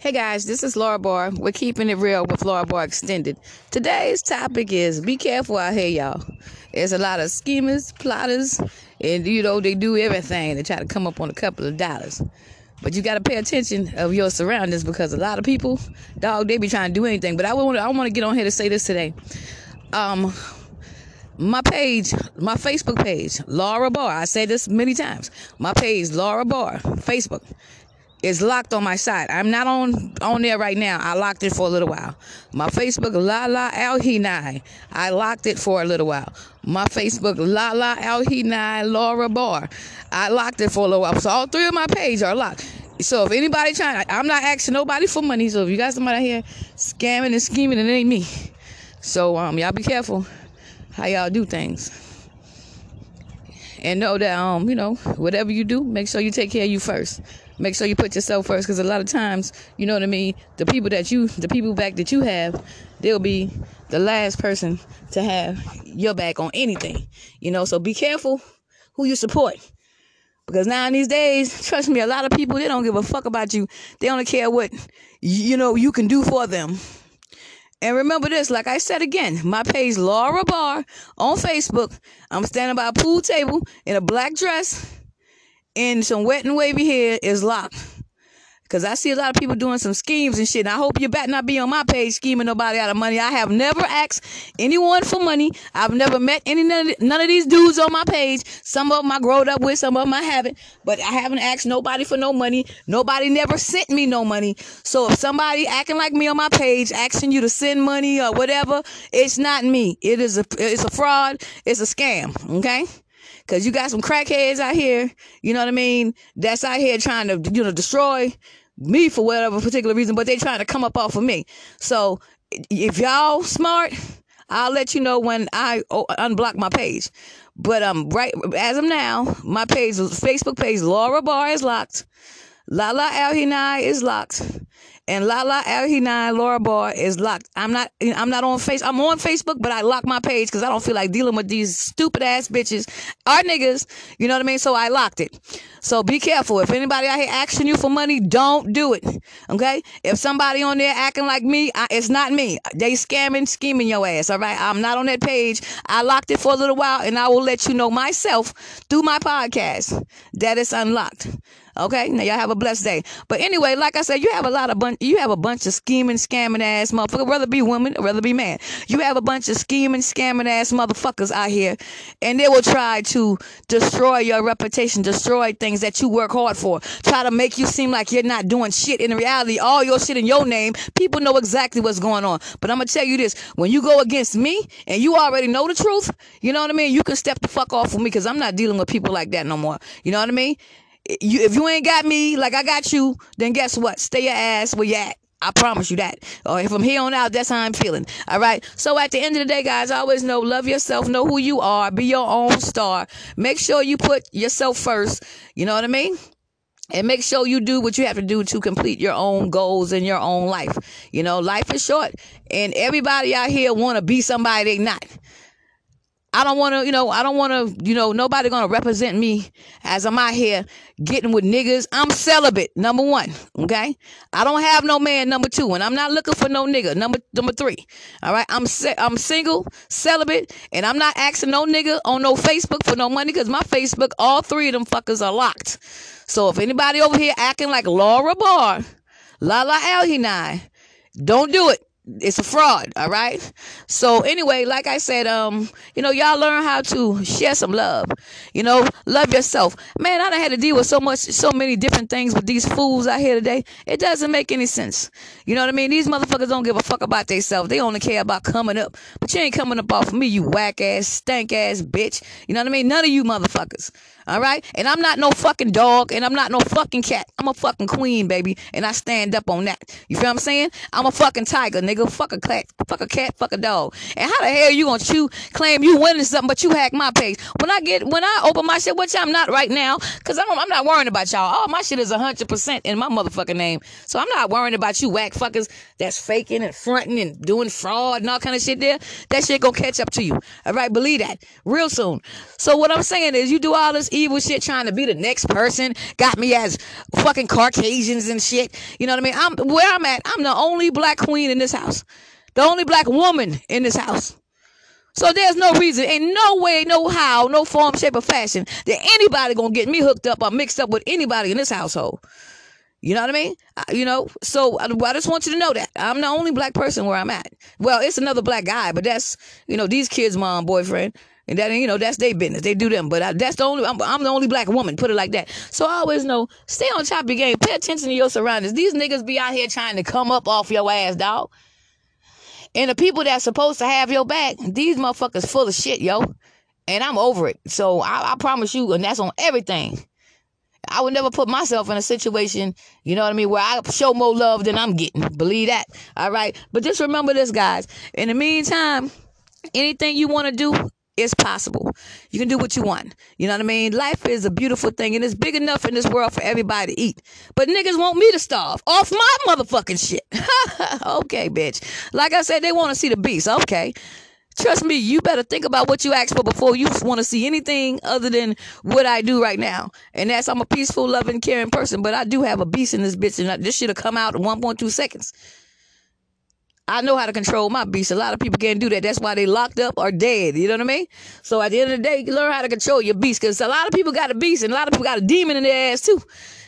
Hey guys, this is Laura Barr. We're keeping it real with Laura Barr Extended. Today's topic is be careful out here, y'all. There's a lot of schemers, plotters, and you know they do everything to try to come up on a couple of dollars. But you got to pay attention of your surroundings because a lot of people, dog, they be trying to do anything. But I want I want to get on here to say this today. Um, my page, my Facebook page, Laura Barr. I say this many times. My page, Laura Barr, Facebook is locked on my side. I'm not on on there right now. I locked it for a little while. My Facebook Lala Al Hinai. I locked it for a little while. My Facebook Lala Al Hinai Laura Barr. I locked it for a little while. So all three of my pages are locked. So if anybody trying, I'm not asking nobody for money. So if you got somebody out here scamming and scheming, it ain't me. So um, y'all be careful how y'all do things. And know that um, you know, whatever you do, make sure you take care of you first make sure you put yourself first because a lot of times you know what i mean the people that you the people back that you have they'll be the last person to have your back on anything you know so be careful who you support because now in these days trust me a lot of people they don't give a fuck about you they don't care what you know you can do for them and remember this, like I said again, my page Laura Barr on Facebook. I'm standing by a pool table in a black dress and some wet and wavy hair is locked. Cause I see a lot of people doing some schemes and shit. And I hope you better not be on my page scheming nobody out of money. I have never asked anyone for money. I've never met any none of these dudes on my page. Some of them I growed up with, some of them I haven't. But I haven't asked nobody for no money. Nobody never sent me no money. So if somebody acting like me on my page, asking you to send money or whatever, it's not me. It is a it's a fraud. It's a scam. Okay. Cause you got some crackheads out here, you know what I mean? That's out here trying to, you know, destroy me for whatever particular reason, but they trying to come up off of me. So if y'all smart, I'll let you know when I oh, unblock my page. But um, right as of now, my page, Facebook page, Laura Barr is locked. Lala Al Hinai is locked and Lala Al Laura Barr is locked. I'm not I'm not on face I'm on Facebook, but I lock my page because I don't feel like dealing with these stupid ass bitches Our niggas. You know what I mean? So I locked it. So be careful. If anybody out here asking you for money, don't do it. Okay? If somebody on there acting like me, I, it's not me. They scamming, scheming your ass. All right? I'm not on that page. I locked it for a little while, and I will let you know myself through my podcast that it's unlocked. Okay, now y'all have a blessed day. But anyway, like I said, you have a lot of bunch. You have a bunch of scheming, scamming ass motherfuckers. Rather be women, rather be man. You have a bunch of scheming, scamming ass motherfuckers out here, and they will try to destroy your reputation, destroy things that you work hard for. Try to make you seem like you're not doing shit. In reality, all your shit in your name, people know exactly what's going on. But I'm gonna tell you this: when you go against me, and you already know the truth, you know what I mean. You can step the fuck off of me because I'm not dealing with people like that no more. You know what I mean? You, if you ain't got me like I got you, then guess what? Stay your ass where you at. I promise you that. Uh, or from here on out, that's how I'm feeling. All right. So at the end of the day, guys, always know, love yourself, know who you are, be your own star. Make sure you put yourself first. You know what I mean? And make sure you do what you have to do to complete your own goals in your own life. You know, life is short, and everybody out here want to be somebody they not. I don't want to, you know, I don't want to, you know, nobody going to represent me as I'm out here getting with niggas. I'm celibate, number one, okay? I don't have no man, number two, and I'm not looking for no nigga, number number three, all right? I'm I'm single, celibate, and I'm not asking no nigga on no Facebook for no money because my Facebook, all three of them fuckers are locked. So if anybody over here acting like Laura Barr, Lala Al don't do it it's a fraud all right? So anyway like i said um you know y'all learn how to share some love you know love yourself. Man i done had to deal with so much so many different things with these fools out here today. It doesn't make any sense. You know what i mean? These motherfuckers don't give a fuck about themselves they only care about coming up. But you ain't coming up off of me you whack ass stank ass bitch. You know what i mean? None of you motherfuckers all right and i'm not no fucking dog and i'm not no fucking cat i'm a fucking queen baby and i stand up on that you feel what i'm saying i'm a fucking tiger nigga. Fuck a cat, fuck a cat, fuck a dog. And how the hell you gonna chew, claim you winning something, but you hack my page? When I get, when I open my shit, which I'm not right now, cause I'm, I'm not worrying about y'all. All my shit is hundred percent in my motherfucking name, so I'm not worrying about you whack fuckers that's faking and fronting and doing fraud and all kind of shit. There, that shit gonna catch up to you. All right, believe that real soon. So what I'm saying is, you do all this evil shit, trying to be the next person. Got me as fucking Caucasians and shit. You know what I mean? I'm where I'm at. I'm the only black queen in this house, the only black woman in this house. So there's no reason, ain't no way, no how, no form, shape, or fashion that anybody gonna get me hooked up or mixed up with anybody in this household. You know what I mean? You know, so I just want you to know that I'm the only black person where I'm at. Well, it's another black guy, but that's you know these kids' mom, boyfriend, and that you know that's their business. They do them, but I, that's the only I'm, I'm, the only black woman. Put it like that. So I always know, stay on top of your game. Pay attention to your surroundings. These niggas be out here trying to come up off your ass, dog. And the people that's supposed to have your back, these motherfuckers full of shit, yo. And I'm over it. So I, I promise you, and that's on everything. I would never put myself in a situation, you know what I mean, where I show more love than I'm getting. Believe that. All right. But just remember this, guys. In the meantime, anything you want to do, it's possible. You can do what you want. You know what I mean? Life is a beautiful thing and it's big enough in this world for everybody to eat. But niggas want me to starve off my motherfucking shit. okay, bitch. Like I said, they want to see the beast. Okay. Trust me, you better think about what you ask for before you want to see anything other than what I do right now. And that's I'm a peaceful, loving, caring person, but I do have a beast in this bitch, and this should have come out in 1.2 seconds. I know how to control my beast. A lot of people can't do that. That's why they locked up or dead. You know what I mean? So at the end of the day, you learn how to control your beast because a lot of people got a beast and a lot of people got a demon in their ass too.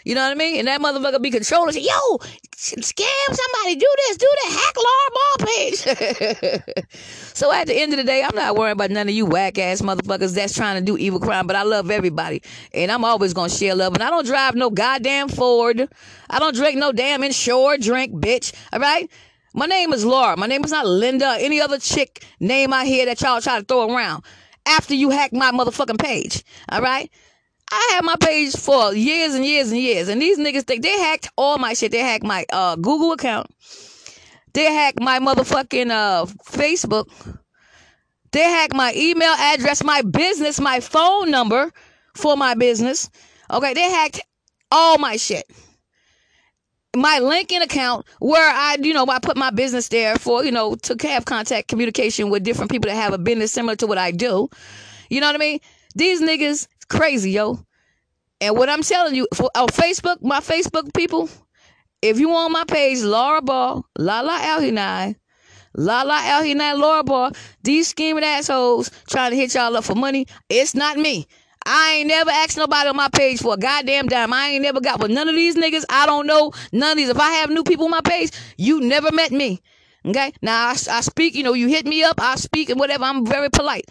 You know what I mean? And that motherfucker be controlling. Yo, scam somebody, do this, do that, hack Laura Barr page. so at the end of the day, I'm not worrying about none of you whack ass motherfuckers that's trying to do evil crime, but I love everybody. And I'm always gonna share love. And I don't drive no goddamn Ford. I don't drink no damn insured drink, bitch. All right? My name is Laura. My name is not Linda. Any other chick name I hear that y'all try to throw around after you hack my motherfucking page. All right? I had my page for years and years and years. And these niggas think they hacked all my shit. They hacked my uh, Google account. They hacked my motherfucking uh, Facebook. They hacked my email address, my business, my phone number for my business. Okay, they hacked all my shit my LinkedIn account where I, you know, I put my business there for, you know, to have contact communication with different people that have a business similar to what I do. You know what I mean? These niggas crazy, yo. And what I'm telling you, for, on Facebook, my Facebook people, if you on my page, Laura Barr, Lala Alhinai, Lala Alhinai, Laura Barr, these scheming assholes trying to hit y'all up for money, it's not me. I ain't never asked nobody on my page for a goddamn dime. I ain't never got with none of these niggas. I don't know none of these. If I have new people on my page, you never met me. Okay? Now I, I speak, you know, you hit me up, I speak and whatever. I'm very polite.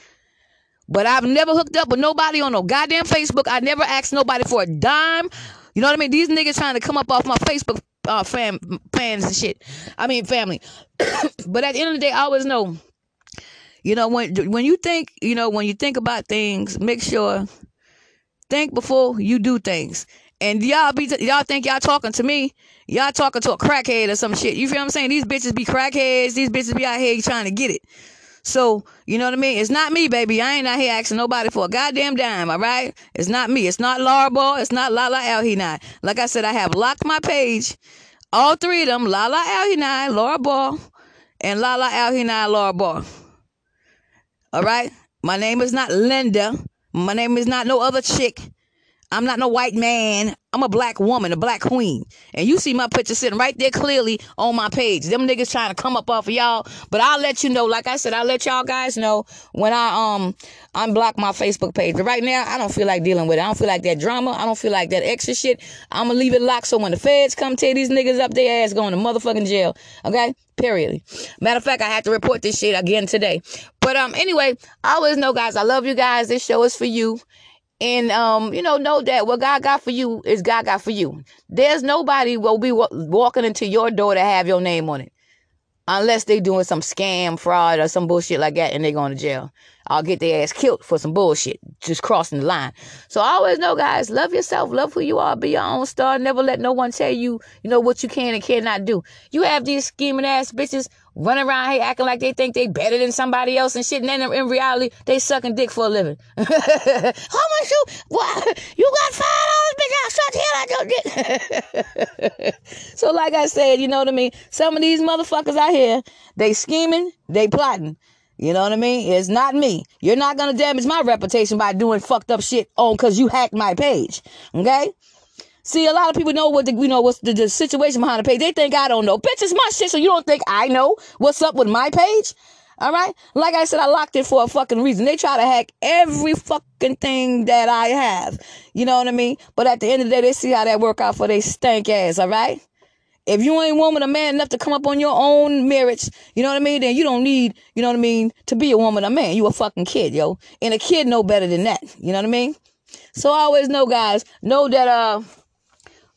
But I've never hooked up with nobody on no goddamn Facebook. I never asked nobody for a dime. You know what I mean? These niggas trying to come up off my Facebook uh, fam fans and shit. I mean family. but at the end of the day, I always know you know, when when you think, you know, when you think about things, make sure think before you do things. And y'all be y'all think y'all talking to me? Y'all talking to a crackhead or some shit. You feel what I'm saying? These bitches be crackheads. These bitches be out here trying to get it. So, you know what I mean? It's not me, baby. I ain't out here asking nobody for a goddamn dime, all right? It's not me. It's not Laura Barr. It's not Lala Alhinai. Like I said, I have locked my page. All three of them, Lala Alhinai, Laura Barr, and Lala Alhinai, Laura Barr. All right? My name is not Linda. My name is not no other chick. I'm not no white man. I'm a black woman, a black queen. And you see my picture sitting right there clearly on my page. Them niggas trying to come up off of y'all. But I'll let you know, like I said, I'll let y'all guys know when I um unblock my Facebook page. But right now, I don't feel like dealing with it. I don't feel like that drama. I don't feel like that extra shit. I'm gonna leave it locked so when the feds come tear these niggas up, their ass going to motherfucking jail. Okay? Period. Matter of fact, I have to report this shit again today. But um anyway, I always know guys, I love you guys. This show is for you. And um, you know, know that what God got for you is God got for you. There's nobody will be walking into your door to have your name on it, unless they doing some scam, fraud, or some bullshit like that, and they going to jail. I'll get their ass killed for some bullshit, just crossing the line. So I always know, guys, love yourself, love who you are, be your own star. Never let no one tell you, you know, what you can and cannot do. You have these scheming ass bitches running around here acting like they think they better than somebody else and shit. And then in reality, they sucking dick for a living. How much you? What? You got five dollars, bitch? I suck the hell out your dick. so, like I said, you know what I mean. Some of these motherfuckers out here, they scheming, they plotting. You know what I mean? It's not me. You're not gonna damage my reputation by doing fucked up shit on because you hacked my page. Okay? See, a lot of people know what the, you know what's the, the situation behind the page. They think I don't know. Bitch, it's my shit, so you don't think I know what's up with my page? All right. Like I said, I locked it for a fucking reason. They try to hack every fucking thing that I have. You know what I mean? But at the end of the day, they see how that work out for they stank ass. All right. If you ain't woman a man enough to come up on your own merits, you know what I mean? Then you don't need, you know what I mean, to be a woman a man. You a fucking kid, yo. And a kid know better than that. You know what I mean? So I always know, guys, know that uh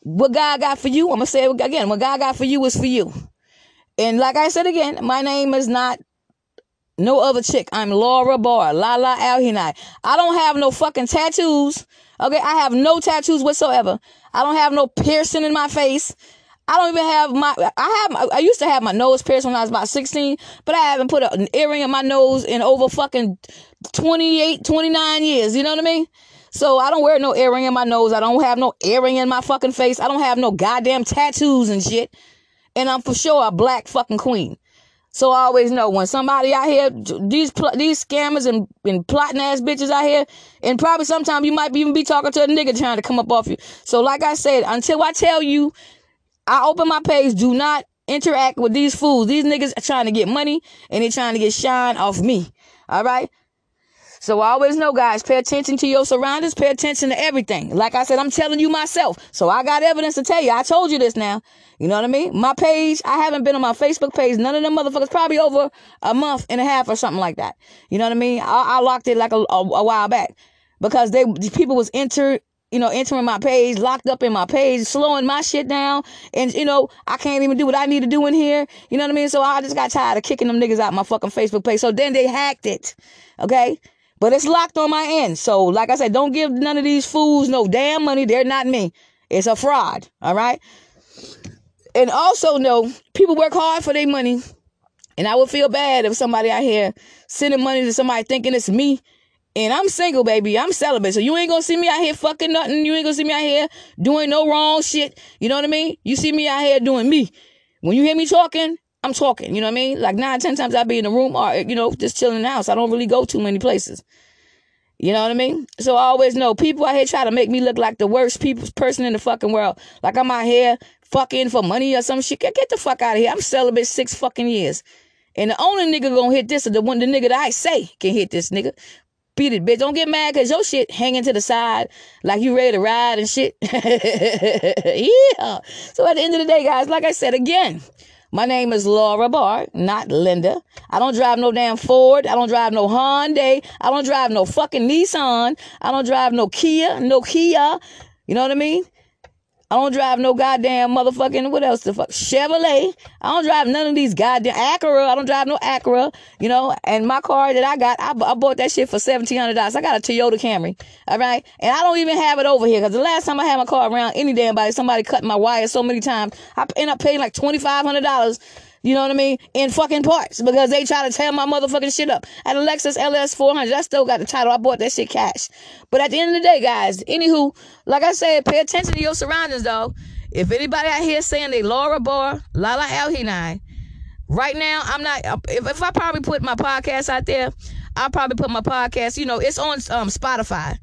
what God got for you, I'm gonna say it again, what God got for you is for you. And like I said again, my name is not no other chick. I'm Laura Barr, Lala Alhinai. I don't have no fucking tattoos. Okay, I have no tattoos whatsoever. I don't have no piercing in my face. I don't even have my, I have, I used to have my nose pierced when I was about 16, but I haven't put an earring in my nose in over fucking 28, 29 years. You know what I mean? So I don't wear no earring in my nose. I don't have no earring in my fucking face. I don't have no goddamn tattoos and shit. And I'm for sure a black fucking queen. So I always know when somebody out here, these these scammers and, and plotting ass bitches out here, and probably sometimes you might even be talking to a nigga trying to come up off you. So like I said, until I tell you I open my page. Do not interact with these fools. These niggas are trying to get money and they're trying to get shine off me. All right. So always know, guys, pay attention to your surroundings, pay attention to everything. Like I said, I'm telling you myself. So I got evidence to tell you. I told you this now. You know what I mean? My page, I haven't been on my Facebook page. None of them motherfuckers, probably over a month and a half or something like that. You know what I mean? I, I locked it like a, a, a while back because they people was enter you know, entering my page, locked up in my page, slowing my shit down. And, you know, I can't even do what I need to do in here. You know what I mean? So I just got tired of kicking them niggas out my fucking Facebook page. So then they hacked it. Okay? But it's locked on my end. So, like I said, don't give none of these fools no damn money. They're not me. It's a fraud. All right? And also know people work hard for their money. And I would feel bad if somebody out here sending money to somebody thinking it's me and I'm single, baby. I'm celibate. So you ain't gonna see me out here fucking nothing. You ain't gonna see me out here doing no wrong shit. You know what I mean? You see me out here doing me. When you hear me talking, I'm talking. You know what I mean? Like nine, ten times I be in the room or, you know, just chilling in the house. I don't really go too many places. You know what I mean? So I always know people out here try to make me look like the worst people person in the fucking world. Like I'm out here fucking for money or some shit. Get, get the fuck out of here. I'm celibate six fucking years. And the only nigga gonna hit this is the one the nigga that I say can hit this nigga. Beat it, bitch. Don't get mad because your shit hanging to the side like you ready to ride and shit. yeah. So at the end of the day, guys, like I said again, my name is Laura Barr, not Linda. I don't drive no damn Ford. I don't drive no Hyundai. I don't drive no fucking Nissan. I don't drive no Kia, no Kia. You know what I mean? I don't drive no goddamn motherfucking, what else the fuck? Chevrolet. I don't drive none of these goddamn Acura. I don't drive no Acura, you know, and my car that I got, I, I bought that shit for $1,700. I got a Toyota Camry, all right? And I don't even have it over here because the last time I had my car around any damn body, somebody cut my wire so many times, I end up paying like $2,500 you know what I mean? In fucking parts because they try to tear my motherfucking shit up. At Lexus LS 400, I still got the title. I bought that shit cash. But at the end of the day, guys, anywho, like I said, pay attention to your surroundings, though. If anybody out here saying they Laura Barr, Lala Alhinai, right now, I'm not, if, if I probably put my podcast out there, I'll probably put my podcast, you know, it's on um, Spotify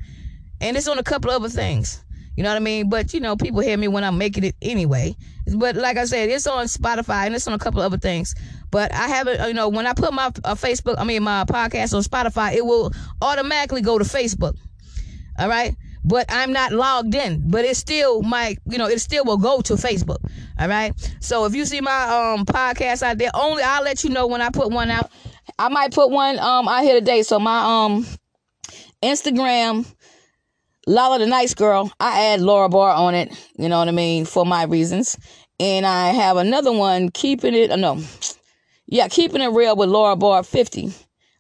and it's on a couple other things. You know what I mean? But you know, people hear me when I'm making it anyway. But like I said, it's on Spotify and it's on a couple other things. But I haven't, you know, when I put my uh, Facebook, I mean my podcast on Spotify, it will automatically go to Facebook. All right. But I'm not logged in. But it still might, you know, it still will go to Facebook. All right. So if you see my um podcast out there, only I'll let you know when I put one out. I might put one um out here today. So my um Instagram Lala the Nice Girl, I add Laura Barr on it, you know what I mean, for my reasons. And I have another one, keeping it, uh, no, yeah, keeping it real with Laura Barr 50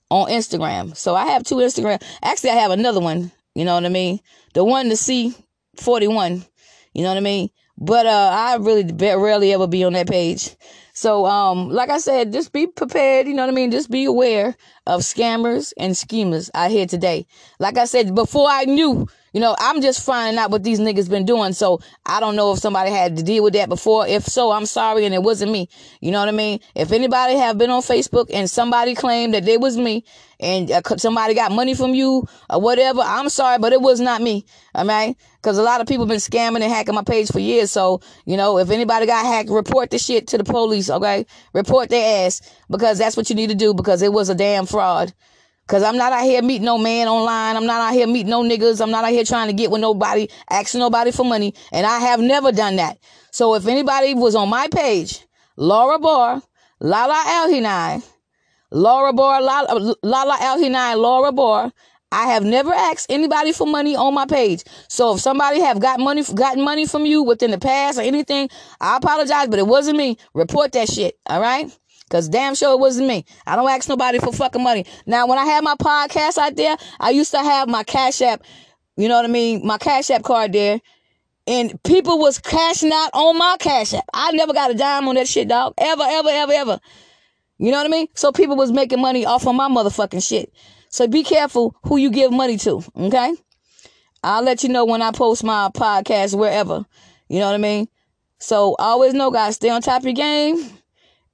on Instagram. So I have two Instagram. Actually, I have another one, you know what I mean? The one to see 41, you know what I mean? But uh, I really rarely ever be on that page. So, um, like I said, just be prepared. You know what I mean? Just be aware of scammers and schemers out here today. Like I said, before I knew You know, I'm just finding out what these niggas been doing. So I don't know if somebody had to deal with that before. If so, I'm sorry and it wasn't me. You know what I mean? If anybody have been on Facebook and somebody claimed that it was me and uh, somebody got money from you or whatever, I'm sorry, but it was not me. I mean, because a lot of people been scamming and hacking my page for years. So, you know, if anybody got hacked, report the shit to the police, okay? Report their ass because that's what you need to do because it was a damn fraud. Cause I'm not out here meeting no man online. I'm not out here meeting no niggas. I'm not out here trying to get with nobody, asking nobody for money. And I have never done that. So if anybody was on my page, Laura Barr, Lala Alhinai, Laura Barr, Lala, Lala Alhinai, Laura Barr, I have never asked anybody for money on my page. So if somebody have got money, gotten money from you within the past or anything, I apologize, but it wasn't me. Report that shit. All right. Cause damn sure it wasn't me. I don't ask nobody for fucking money. Now, when I had my podcast out there, I used to have my Cash App, you know what I mean? My Cash App card there. And people was cashing out on my Cash App. I never got a dime on that shit, dog. Ever, ever, ever, ever. You know what I mean? So people was making money off of my motherfucking shit. So be careful who you give money to, okay? I'll let you know when I post my podcast wherever. You know what I mean? So always know, guys, stay on top of your game.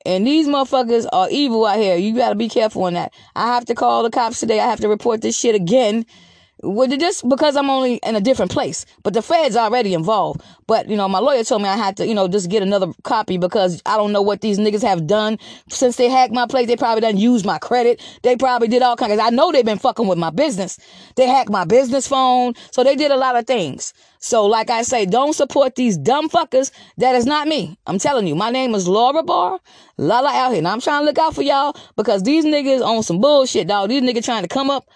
And these motherfuckers are evil out here. You gotta be careful on that. I have to call the cops today. I have to report this shit again. Well, just because I'm only in a different place, but the Fed's already involved. But you know, my lawyer told me I had to, you know, just get another copy because I don't know what these niggas have done since they hacked my place. They probably done used my credit. They probably did all kinds. I know they've been fucking with my business. They hacked my business phone, so they did a lot of things. So, like I say, don't support these dumb fuckers. That is not me. I'm telling you, my name is Laura Barr, Lala out here. Now I'm trying to look out for y'all because these niggas on some bullshit, dog. These niggas trying to come up.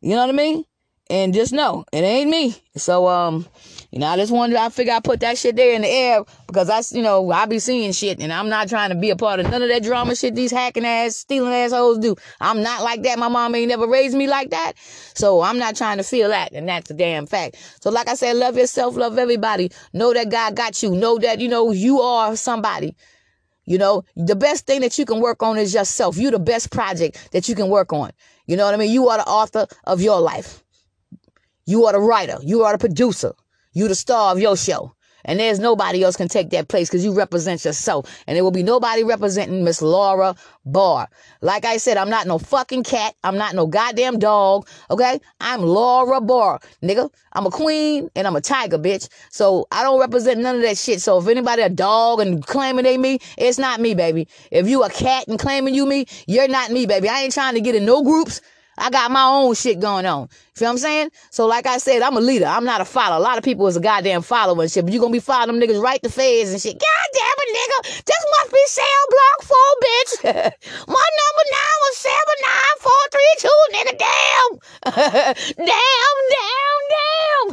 You know what I mean? And just know it ain't me. So um, you know, I just wanted I figure I put that shit there in the air because I you know, I be seeing shit and I'm not trying to be a part of none of that drama shit these hacking ass, stealing assholes do. I'm not like that. My mom ain't never raised me like that. So I'm not trying to feel that, and that's a damn fact. So like I said, love yourself, love everybody. Know that God got you. Know that, you know, you are somebody. You know, the best thing that you can work on is yourself. You're the best project that you can work on. You know what I mean? You are the author of your life. You are the writer. You are the producer. You the star of your show. And there's nobody else can take that place because you represent yourself. And there will be nobody representing Miss Laura Barr. Like I said, I'm not no fucking cat. I'm not no goddamn dog. Okay? I'm Laura Barr, nigga. I'm a queen and I'm a tiger, bitch. So I don't represent none of that shit. So if anybody a dog and claiming they me, it's not me, baby. If you a cat and claiming you me, you're not me, baby. I ain't trying to get in no groups. I got my own shit going on. You Feel what I'm saying? So, like I said, I'm a leader. I'm not a follower. A lot of people is a goddamn follower and shit, but you gonna be following them niggas right to feds and shit. God damn it, nigga. This must be cell block four, bitch. my number nine was seven nine four three two, nigga. Damn, damn, damn.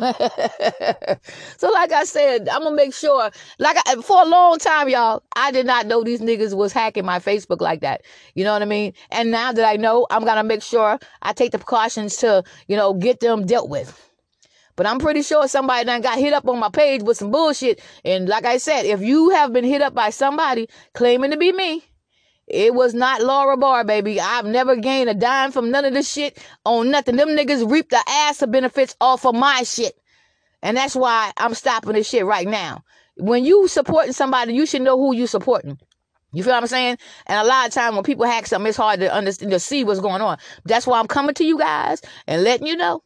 so, like I said, I'm gonna make sure, like I, for a long time, y'all, I did not know these niggas was hacking my Facebook like that. You know what I mean? And now that I know, I'm gonna make sure I take the precautions to, you know, get them dealt with. But I'm pretty sure somebody done got hit up on my page with some bullshit. And like I said, if you have been hit up by somebody claiming to be me, it was not Laura Barr, baby. I've never gained a dime from none of this shit on nothing. Them niggas reap the ass of benefits off of my shit. And that's why I'm stopping this shit right now. When you supporting somebody, you should know who you supporting. You feel what I'm saying? And a lot of time when people hack something, it's hard to understand to see what's going on. That's why I'm coming to you guys and letting you know.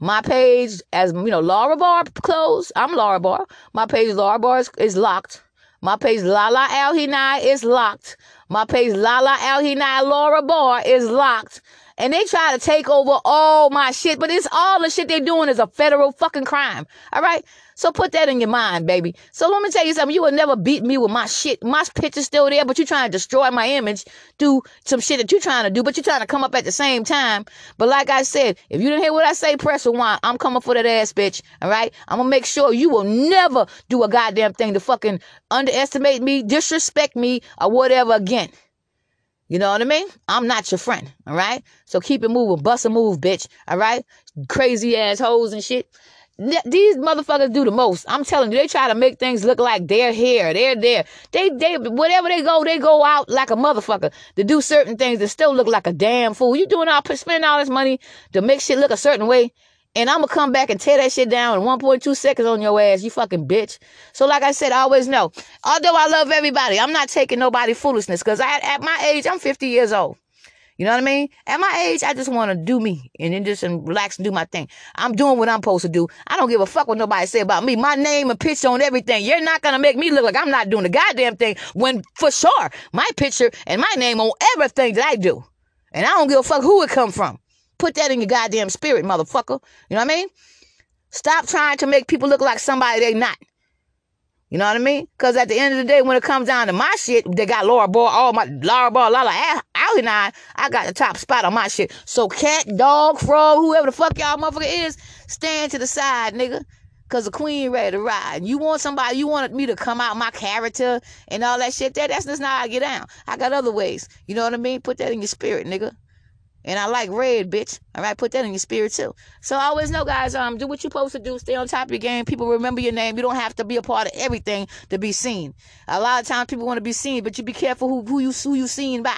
My page, as you know, Laura Barr closed. I'm Laura Barr. My page, Laura Barr, is, is locked. My page, Lala Al Hinai, is locked. My page, Lala Al Hinai, Laura Barr, is locked. And they try to take over all my shit, but it's all the shit they're doing is a federal fucking crime. All right? So put that in your mind, baby. So let me tell you something. You will never beat me with my shit. My picture's still there, but you're trying to destroy my image, do some shit that you're trying to do, but you're trying to come up at the same time. But like I said, if you didn't hear what I say, press rewind. I'm coming for that ass, bitch. All right? I'm gonna make sure you will never do a goddamn thing to fucking underestimate me, disrespect me, or whatever again. You know what I mean? I'm not your friend, all right? So keep it moving. Bust a move, bitch, all right? Crazy ass hoes and shit. These motherfuckers do the most. I'm telling you, they try to make things look like they're here, they're there. They, they, whatever they go, they go out like a motherfucker to do certain things that still look like a damn fool. You doing all, spending all this money to make shit look a certain way, And I'm gonna come back and tear that shit down in 1.2 seconds on your ass, you fucking bitch. So, like I said, I always know. Although I love everybody, I'm not taking nobody foolishness because I, at my age, I'm 50 years old. You know what I mean? At my age, I just want to do me and then just and relax and do my thing. I'm doing what I'm supposed to do. I don't give a fuck what nobody say about me. My name and picture on everything. You're not gonna make me look like I'm not doing the goddamn thing when for sure my picture and my name on everything that I do. And I don't give a fuck who it come from. Put that in your goddamn spirit, motherfucker. You know what I mean? Stop trying to make people look like somebody they not. You know what I mean? Because at the end of the day, when it comes down to my shit, they got Laura Barr, all my Laura Barr, Lala, Allie and I, I got the top spot on my shit. So cat, dog, frog, whoever the fuck y'all motherfucker is, stand to the side, nigga. Cause the queen ready to ride. You want somebody, you want me to come out my character and all that shit there. That's just not how I get down. I got other ways. You know what I mean? Put that in your spirit, nigga. And I like red, bitch. All right, put that in your spirit too. So always know, guys, um, do what you're supposed to do. Stay on top of your game. People remember your name. You don't have to be a part of everything to be seen. A lot of times people want to be seen, but you be careful who who you who you seen by.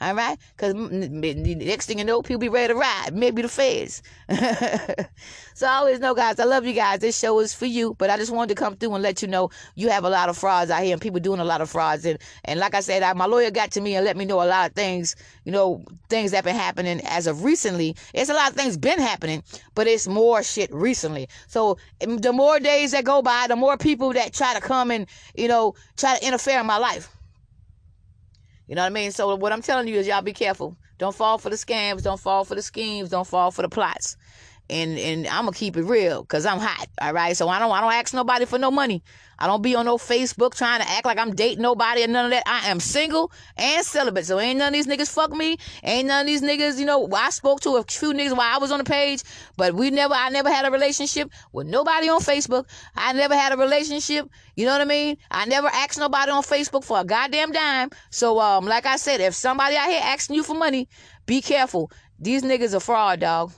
All right? Because next thing you know, people be ready to ride. Maybe the feds. so I always know, guys, I love you guys. This show is for you. But I just wanted to come through and let you know you have a lot of frauds out here and people doing a lot of frauds. And, and like I said, I, my lawyer got to me and let me know a lot of things, you know, things that been happening as of recently. It's a lot of things been happening, but it's more shit recently. So the more days that go by, the more people that try to come and, you know, try to interfere in my life. You know what I mean? So what I'm telling you is y'all be careful. Don't fall for the scams. Don't fall for the schemes. Don't fall for the plots. And and I'm gonna keep it real because I'm hot. All right. So I don't I don't ask nobody for no money. I don't be on no Facebook trying to act like I'm dating nobody and none of that. I am single and celibate. So ain't none of these niggas fuck me. Ain't none of these niggas, you know, I spoke to a few niggas while I was on the page, but we never, I never had a relationship with nobody on Facebook. I never had a relationship. You know what I mean? I never asked nobody on Facebook for a goddamn dime. So, um, like I said, if somebody out here asking you for money, be careful. These niggas are fraud, dog.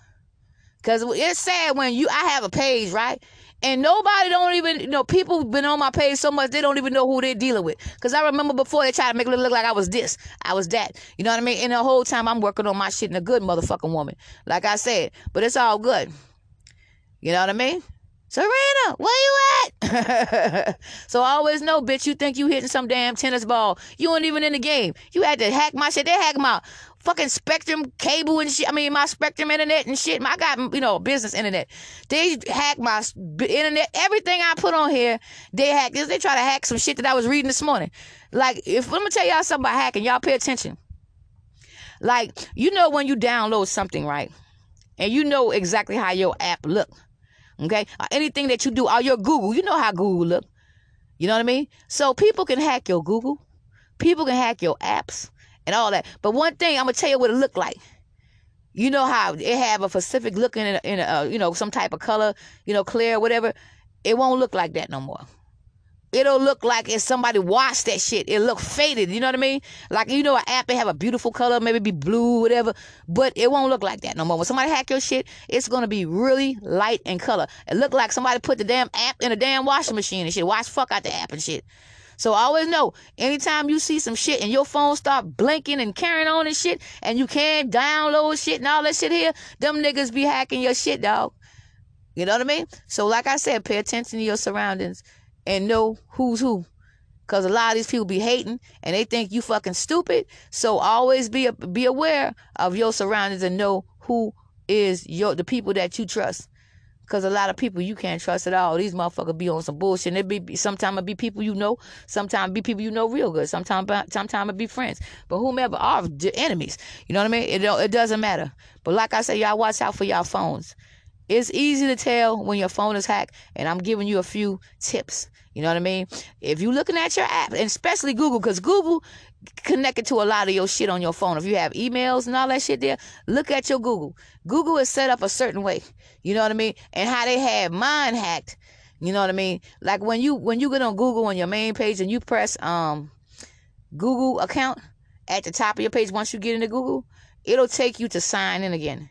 Cause it's sad when you, I have a page, right? And nobody don't even, you know, people been on my page so much they don't even know who they're dealing with. Cause I remember before they tried to make it look like I was this, I was that. You know what I mean? And the whole time I'm working on my shit in a good motherfucking woman. Like I said. But it's all good. You know what I mean? Serena, where you at? so I always know, bitch, you think you hitting some damn tennis ball. You weren't even in the game. You had to hack my shit. They hack my fucking Spectrum cable and shit. I mean, my Spectrum internet and shit. I got, you know, business internet. They hack my internet. Everything I put on here, they hack. This, they try to hack some shit that I was reading this morning. Like, if I'm gonna tell y'all something about hacking, y'all pay attention. Like, you know when you download something, right? And you know exactly how your app look Okay? Or anything that you do, or your Google, you know how Google look. You know what I mean? So people can hack your Google. People can hack your apps and all that. But one thing I'm gonna tell you what it look like. You know how it have a specific look in a, in a uh, you know some type of color, you know clear whatever. It won't look like that no more it'll look like if somebody washed that shit. It'll look faded. You know what I mean? Like you know, an app it have a beautiful color, maybe be blue, whatever, but it won't look like that no more. When somebody hack your shit, it's gonna be really light in color. It look like somebody put the damn app in a damn washing machine and shit. Wash fuck out the app and shit. So always know, anytime you see some shit and your phone start blinking and carrying on and shit, and you can't download shit and all that shit here, them niggas be hacking your shit, dog. You know what I mean? So like I said, pay attention to your surroundings and know who's who. Cause a lot of these people be hating and they think you fucking stupid. So always be be aware of your surroundings and know who is your the people that you trust. Cause a lot of people you can't trust at all. These motherfuckers be on some bullshit. And It be sometimes it be people you know, sometimes be people you know real good. Sometimes sometimes it be friends. But whomever are enemies. You know what I mean? It it doesn't matter. But like I said, y'all watch out for y'all phones. It's easy to tell when your phone is hacked, and I'm giving you a few tips. You know what I mean? If you're looking at your app, and especially Google, because Google connected to a lot of your shit on your phone. If you have emails and all that shit there, look at your Google. Google is set up a certain way. You know what I mean? And how they have mine hacked. You know what I mean? Like when you when you get on Google on your main page and you press um Google account at the top of your page, once you get into Google, it'll take you to sign in again.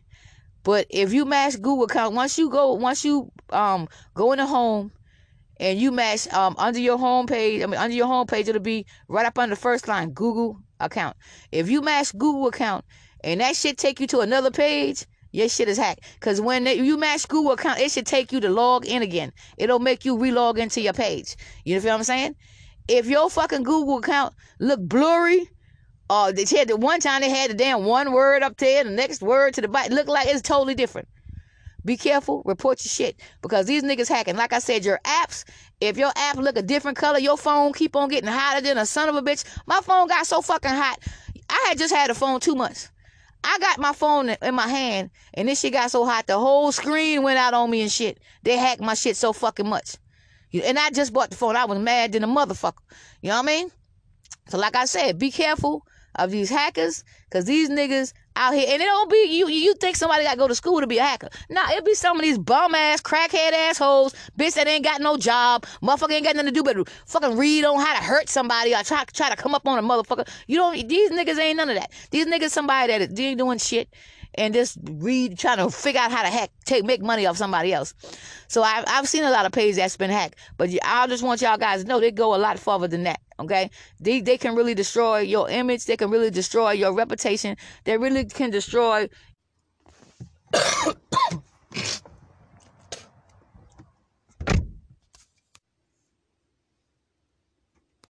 But if you match Google account, once you go, once you um go into home and you match um under your home page, I mean under your home page, it'll be right up on the first line, Google account. If you match Google account and that shit take you to another page, your shit is hacked. Cause when they, you match Google account, it should take you to log in again. It'll make you relog into your page. You feel what I'm saying? If your fucking Google account look blurry, or they had the one time they had the damn one word up there, the next word to the bite, look like it's totally different. Be careful, report your shit because these niggas hacking. Like I said, your apps, if your app look a different color, your phone keep on getting hotter than a son of a bitch. My phone got so fucking hot. I had just had a phone two months. I got my phone in my hand and this shit got so hot the whole screen went out on me and shit. They hacked my shit so fucking much. And I just bought the phone. I was mad than a motherfucker. You know what I mean? So like I said, be careful of these hackers, cause these niggas out here, and it don't be you. You think somebody got to go to school to be a hacker? Nah, it be some of these bum ass, crackhead assholes, bitch that ain't got no job, motherfucker ain't got nothing to do but fucking read on how to hurt somebody or try try to come up on a motherfucker. You don't. These niggas ain't none of that. These niggas somebody that ain't doing shit and just read, trying to figure out how to hack, take, make money off somebody else. So I've, I've seen a lot of pages that's been hacked, but I just want y'all guys to know they go a lot further than that. Okay, they they can really destroy your image. They can really destroy your reputation. They really can destroy.